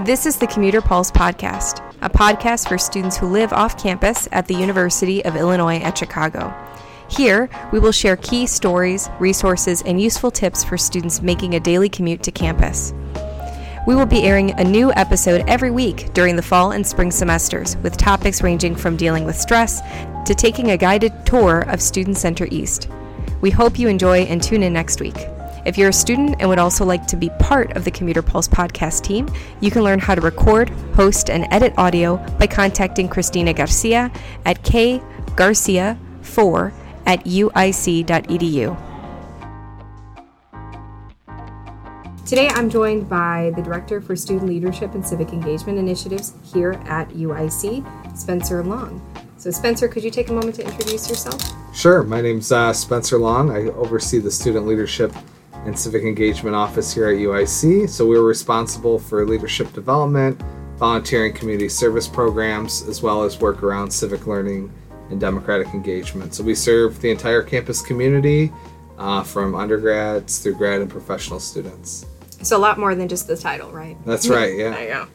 This is the Commuter Pulse Podcast, a podcast for students who live off campus at the University of Illinois at Chicago. Here, we will share key stories, resources, and useful tips for students making a daily commute to campus. We will be airing a new episode every week during the fall and spring semesters, with topics ranging from dealing with stress to taking a guided tour of Student Center East. We hope you enjoy and tune in next week. If you're a student and would also like to be part of the Commuter Pulse podcast team, you can learn how to record, host, and edit audio by contacting Christina Garcia at kgarcia4 at uic.edu. Today I'm joined by the Director for Student Leadership and Civic Engagement Initiatives here at UIC, Spencer Long. So, Spencer, could you take a moment to introduce yourself? Sure. My name's uh, Spencer Long. I oversee the Student Leadership and Civic Engagement Office here at UIC. So, we're responsible for leadership development, volunteering community service programs, as well as work around civic learning and democratic engagement. So, we serve the entire campus community uh, from undergrads through grad and professional students. So, a lot more than just the title, right? That's right, yeah. There you go.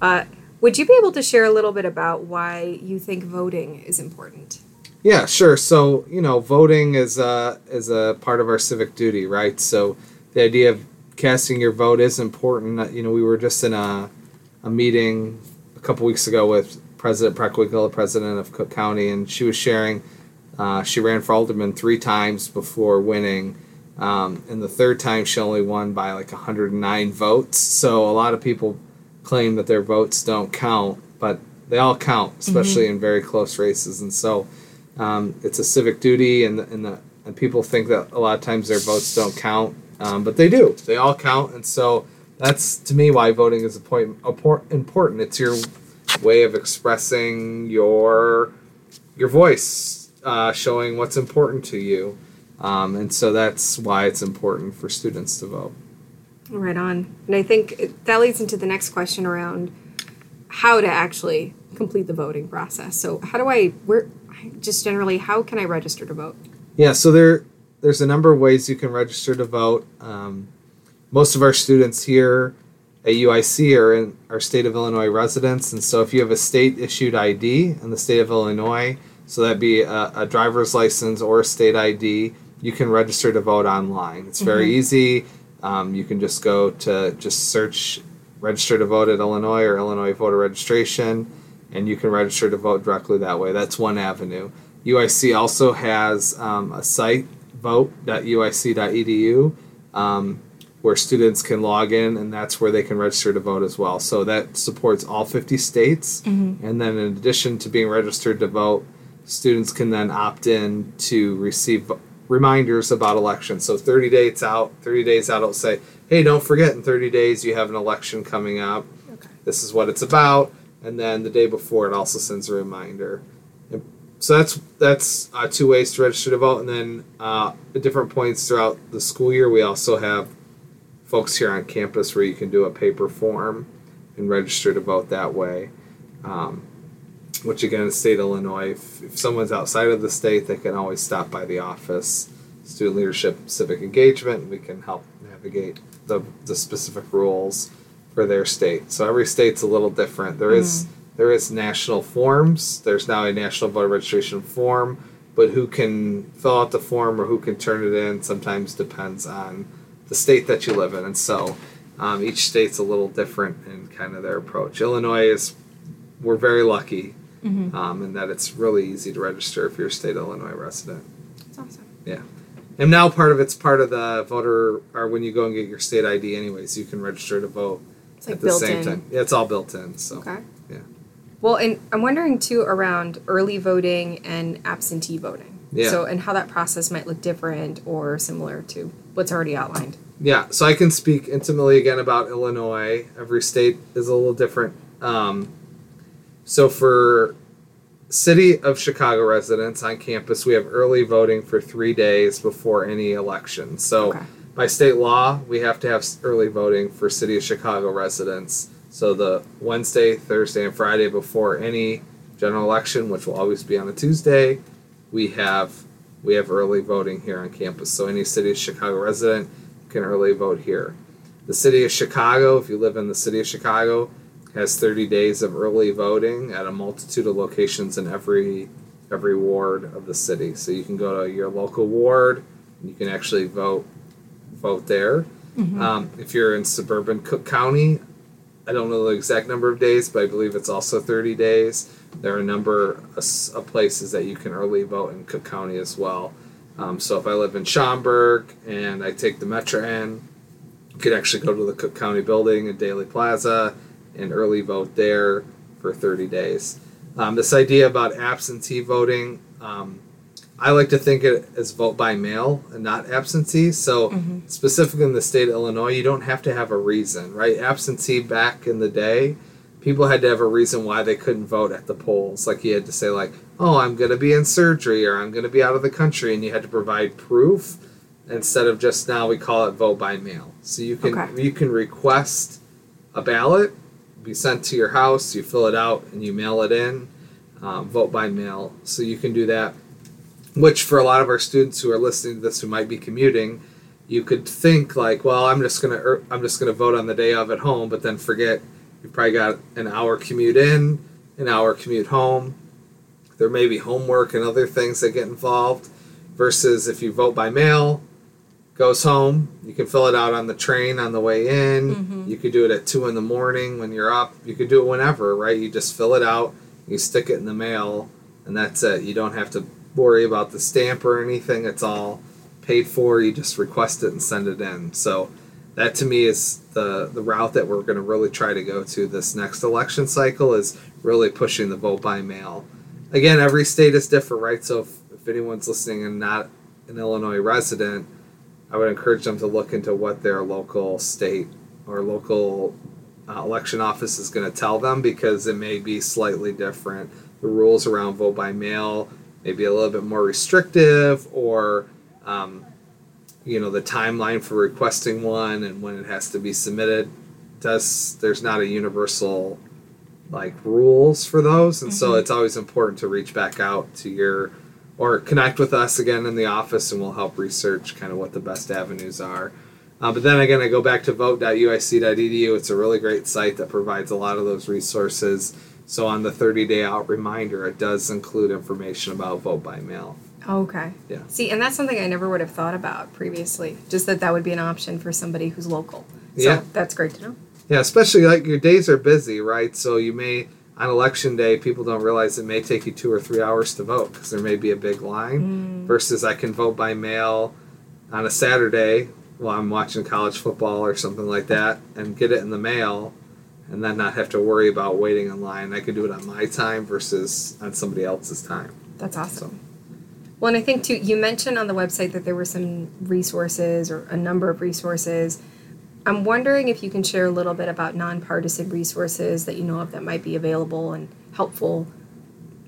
Uh, would you be able to share a little bit about why you think voting is important? Yeah, sure. So you know, voting is a is a part of our civic duty, right? So the idea of casting your vote is important. You know, we were just in a a meeting a couple weeks ago with President Preckwinkle, president of Cook County, and she was sharing. Uh, she ran for alderman three times before winning, um, and the third time she only won by like 109 votes. So a lot of people claim that their votes don't count, but they all count, especially mm-hmm. in very close races. And so um, it's a civic duty, and the, and the and people think that a lot of times their votes don't count, um, but they do. They all count, and so that's to me why voting is important. It's your way of expressing your your voice, uh, showing what's important to you, um, and so that's why it's important for students to vote. Right on. And I think that leads into the next question around how to actually complete the voting process. So how do I where just generally how can I register to vote? Yeah, so there there's a number of ways you can register to vote. Um, most of our students here at UIC are in our state of Illinois residents, and so if you have a state issued ID in the state of Illinois, so that'd be a, a driver's license or a state ID, you can register to vote online. It's very mm-hmm. easy. Um, you can just go to just search register to vote at Illinois or Illinois voter registration, and you can register to vote directly that way. That's one avenue. UIC also has um, a site, vote.uic.edu, um, where students can log in, and that's where they can register to vote as well. So that supports all 50 states. Mm-hmm. And then, in addition to being registered to vote, students can then opt in to receive reminders about elections. So 30 days out, 30 days out, it'll say, hey, don't forget in 30 days you have an election coming up. Okay. This is what it's about. And then the day before, it also sends a reminder. And so that's that's uh, two ways to register to vote. And then uh, at different points throughout the school year, we also have folks here on campus where you can do a paper form and register to vote that way. Um, which again is state Illinois. If, if someone's outside of the state, they can always stop by the office, student leadership, civic engagement. We can help navigate the, the specific rules for their state. So every state's a little different. There is mm-hmm. there is national forms. There's now a national voter registration form, but who can fill out the form or who can turn it in sometimes depends on the state that you live in, and so um, each state's a little different in kind of their approach. Illinois is we're very lucky mm-hmm. um, and that it's really easy to register if you're a state Illinois resident. That's awesome. Yeah. And now part of it's part of the voter, or when you go and get your state ID, anyways, you can register to vote it's like at the same in. time. Yeah, it's all built in. So. Okay. Yeah. Well, and I'm wondering too around early voting and absentee voting. Yeah. So, and how that process might look different or similar to what's already outlined. Yeah. So I can speak intimately again about Illinois. Every state is a little different. Um, so for City of Chicago residents on campus, we have early voting for three days before any election. So okay. By state law, we have to have early voting for City of Chicago residents. So the Wednesday, Thursday, and Friday before any general election, which will always be on a Tuesday, we have we have early voting here on campus. So any City of Chicago resident can early vote here. The city of Chicago, if you live in the city of Chicago, has 30 days of early voting at a multitude of locations in every every ward of the city. So you can go to your local ward, and you can actually vote vote there. Mm-hmm. Um, if you're in suburban Cook County, I don't know the exact number of days, but I believe it's also 30 days. There are a number of places that you can early vote in Cook County as well. Um, so if I live in Schaumburg and I take the Metra in, you can actually go to the Cook County building in Daley Plaza and early vote there for 30 days. Um, this idea about absentee voting, um, I like to think it as vote by mail and not absentee. So, mm-hmm. specifically in the state of Illinois, you don't have to have a reason, right? Absentee back in the day, people had to have a reason why they couldn't vote at the polls. Like you had to say, like, oh, I'm going to be in surgery or I'm going to be out of the country, and you had to provide proof instead of just now we call it vote by mail. So you can okay. you can request a ballot, be sent to your house, you fill it out, and you mail it in. Um, vote by mail. So you can do that. Which for a lot of our students who are listening to this who might be commuting, you could think like, well, I'm just gonna er, I'm just gonna vote on the day of at home, but then forget you've probably got an hour commute in, an hour commute home there may be homework and other things that get involved. Versus if you vote by mail, goes home. You can fill it out on the train on the way in. Mm-hmm. You could do it at two in the morning when you're up. You could do it whenever, right? You just fill it out, you stick it in the mail, and that's it. You don't have to worry about the stamp or anything. It's all paid for. You just request it and send it in. So that to me is the the route that we're going to really try to go to this next election cycle is really pushing the vote by mail again, every state is different, right? So if, if anyone's listening and not an Illinois resident, I would encourage them to look into what their local state or local uh, election office is going to tell them because it may be slightly different. The rules around vote by mail may be a little bit more restrictive, or um, you know the timeline for requesting one and when it has to be submitted. Does there's not a universal like rules for those and mm-hmm. so it's always important to reach back out to your or connect with us again in the office and we'll help research kind of what the best avenues are uh, but then again i go back to vote.uic.edu it's a really great site that provides a lot of those resources so on the 30 day out reminder it does include information about vote by mail okay yeah see and that's something i never would have thought about previously just that that would be an option for somebody who's local so yeah. that's great to know yeah, especially like your days are busy, right? So you may on election day, people don't realize it may take you two or three hours to vote because there may be a big line. Mm. Versus I can vote by mail on a Saturday while I'm watching college football or something like that and get it in the mail and then not have to worry about waiting in line. I could do it on my time versus on somebody else's time. That's awesome. So. Well, and I think too, you mentioned on the website that there were some resources or a number of resources I'm wondering if you can share a little bit about nonpartisan resources that you know of that might be available and helpful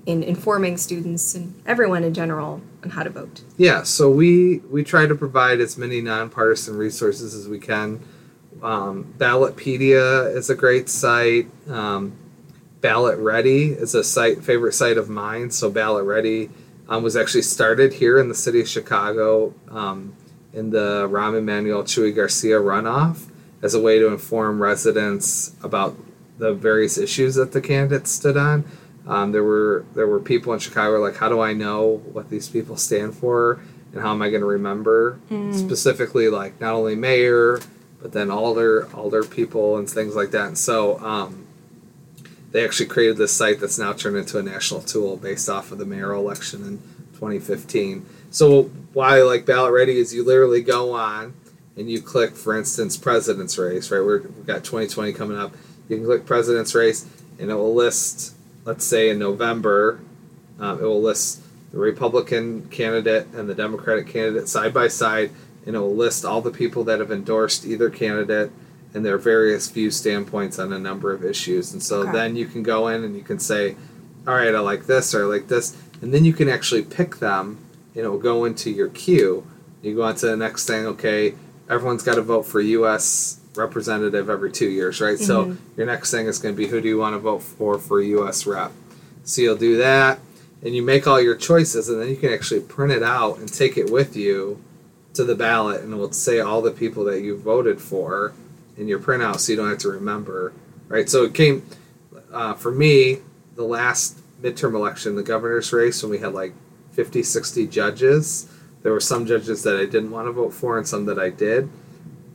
in informing students and everyone in general on how to vote. Yeah, so we we try to provide as many nonpartisan resources as we can. Um, Ballotpedia is a great site. Um, Ballot Ready is a site favorite site of mine. So Ballot Ready um, was actually started here in the city of Chicago um, in the Rahm Emanuel Chuy Garcia runoff as a way to inform residents about the various issues that the candidates stood on. Um, there were there were people in Chicago like, how do I know what these people stand for, and how am I going to remember mm. specifically like not only mayor, but then alder alder people and things like that. And so um, they actually created this site that's now turned into a national tool based off of the mayoral election in 2015. So why I like Ballot Ready is you literally go on and you click, for instance, president's race, right? We're, we've got 2020 coming up. You can click president's race, and it will list, let's say in November, um, it will list the Republican candidate and the Democratic candidate side by side, and it will list all the people that have endorsed either candidate and their various view standpoints on a number of issues. And so okay. then you can go in and you can say, all right, I like this or I like this. And then you can actually pick them, and it will go into your queue. You go on to the next thing, okay, everyone's got to vote for U.S. representative every two years, right? Mm-hmm. So your next thing is going to be who do you want to vote for for U.S. rep. So you'll do that, and you make all your choices, and then you can actually print it out and take it with you to the ballot, and will say all the people that you voted for in your printout so you don't have to remember, right? So it came uh, for me the last midterm election, the governor's race, when we had like 50, 60 judges. There were some judges that I didn't want to vote for and some that I did.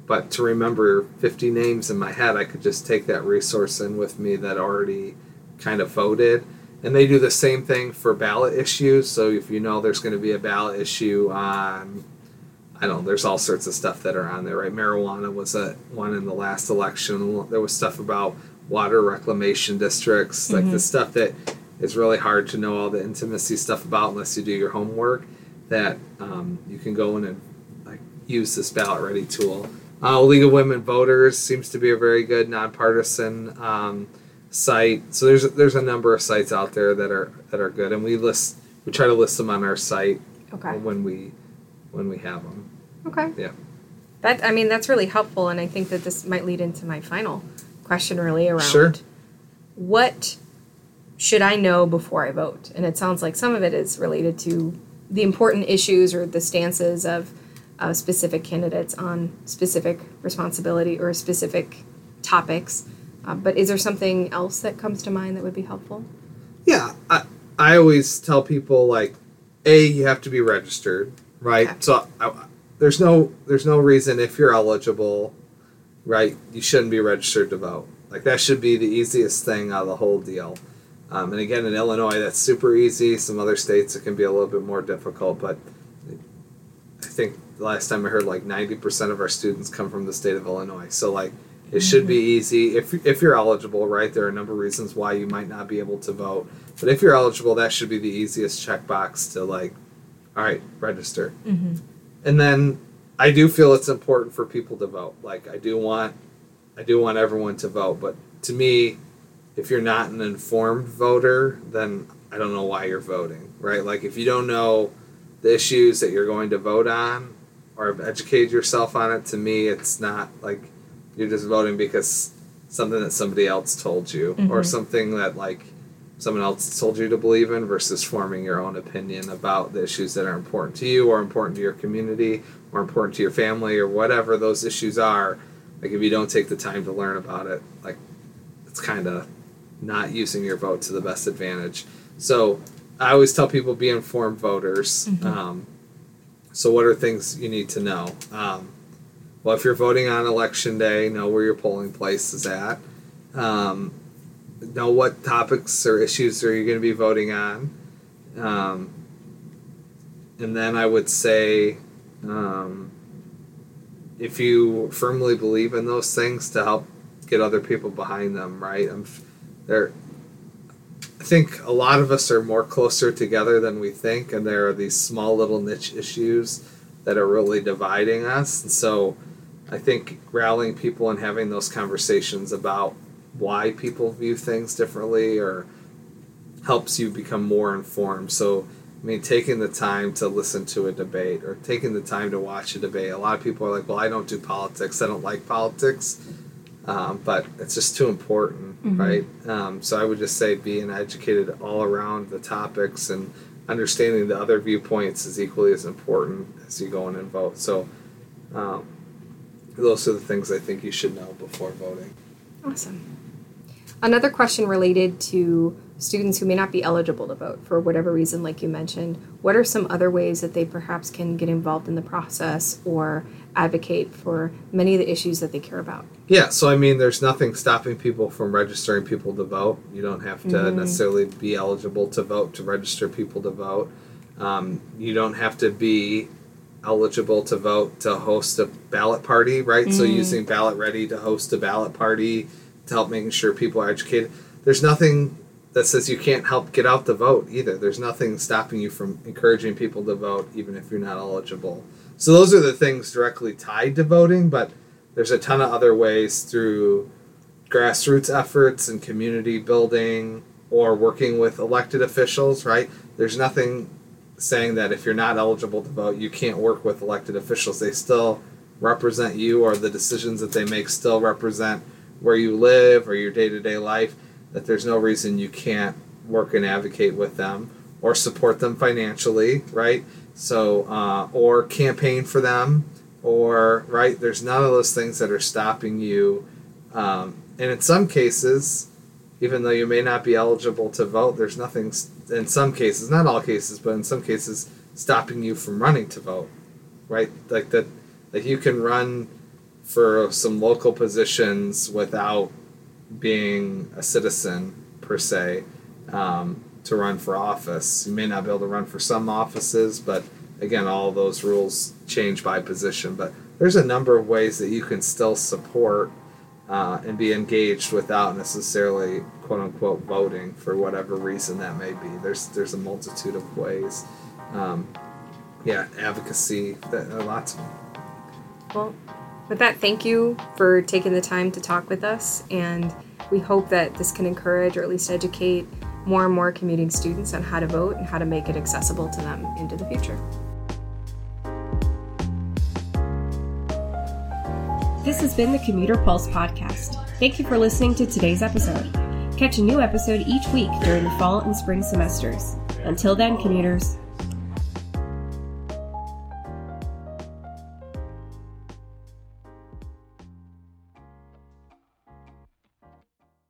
But to remember 50 names in my head, I could just take that resource in with me that already kind of voted. And they do the same thing for ballot issues. So if you know there's going to be a ballot issue on, I don't know, there's all sorts of stuff that are on there, right? Marijuana was a one in the last election. There was stuff about water reclamation districts, like the stuff that is really hard to know all the intimacy stuff about unless you do your homework. That um, you can go in and like use this ballot ready tool. Uh, League of Women Voters seems to be a very good nonpartisan um, site. So there's there's a number of sites out there that are that are good, and we list we try to list them on our site Okay. when we when we have them. Okay. Yeah. That I mean that's really helpful, and I think that this might lead into my final question, really around Sure. what should I know before I vote? And it sounds like some of it is related to the important issues or the stances of uh, specific candidates on specific responsibility or specific topics. Uh, but is there something else that comes to mind that would be helpful? Yeah, I, I always tell people like, a you have to be registered, right? Okay. So I, there's no there's no reason if you're eligible, right? You shouldn't be registered to vote. Like that should be the easiest thing out of the whole deal. Um, and again, in Illinois, that's super easy. Some other states, it can be a little bit more difficult. But I think the last time I heard, like ninety percent of our students come from the state of Illinois. So like, it should be easy if if you're eligible, right? There are a number of reasons why you might not be able to vote, but if you're eligible, that should be the easiest checkbox to like, all right, register. Mm-hmm. And then I do feel it's important for people to vote. Like I do want, I do want everyone to vote. But to me, if you're not an informed voter, then I don't know why you're voting, right? Like if you don't know the issues that you're going to vote on or have educated yourself on it, to me, it's not like you're just voting because something that somebody else told you or Mhm. something that like someone else told you to believe in versus forming your own opinion about the issues that are important to you or important to your community or important to your family or whatever those issues are. Like if you don't take the time to learn about it like it's kind of not using your vote to the best advantage. So i always tell people be informed voters. Mhm. um, so what are things you need to know? Um, well if you're voting on election day know where your polling place is at. Um, know what topics or issues are you going to be voting on. Um, and then i would say um, if you firmly believe in those things to help get other people behind them right? I'm, there i think a lot of us are more closer together than we think and there are these small little niche issues that are really dividing us. And so i think rallying people and having those conversations about why people view things differently or helps you become more informed. So, I mean, taking the time to listen to a debate or taking the time to watch a debate. A lot of people are like, well, I don't do politics, I don't like politics, um, but it's just too important, Mhm. right? Um, so, I would just say being educated all around the topics and understanding the other viewpoints is equally as important as you go in and vote. So, um, those are the things I think you should know before voting. Awesome. Another question related to students who may not be eligible to vote for whatever reason, like you mentioned. What are some other ways that they perhaps can get involved in the process or advocate for many of the issues that they care about? Yeah, so I mean, there's nothing stopping people from registering people to vote. You don't have to Mhm. necessarily be eligible to vote to register people to vote. Um, you don't have to be eligible to vote to host a ballot party, right? So Mm. using Ballot Ready to host a ballot party to help making sure people are educated. There's nothing that says you can't help get out the vote either. There's nothing stopping you from encouraging people to vote even if you're not eligible. So those are the things directly tied to voting, but there's a ton of other ways through grassroots efforts and community building or working with elected officials, right? There's nothing saying that if you're not eligible to vote, you can't work with elected officials. They still represent you, or the decisions that they make still represent where you live or your day to day life. That there's no reason you can't work and advocate with them or support them financially, right? So, uh, or campaign for them or right there's none of those things that are stopping you um, and in some cases even though you may not be eligible to vote there's nothing in some cases not all cases but in some cases stopping you from running to vote right? Like that like you can run for some local positions without being a citizen per se um, to run for office. You may not be able to run for some offices but again, all those rules change by position, but there's a number of ways that you can still support uh, and be engaged without necessarily quote unquote voting for whatever reason that may be. There's there's a multitude of ways. Um, yeah, advocacy. That, are lots of them. Well, with that, thank you for taking the time to talk with us, and we hope that this can encourage or at least educate more and more commuting students on how to vote and how to make it accessible to them into the future. This has been the Commuter Pulse podcast. Thank you for listening to today's episode. Catch a new episode each week during the fall and spring semesters. Until then, commuters,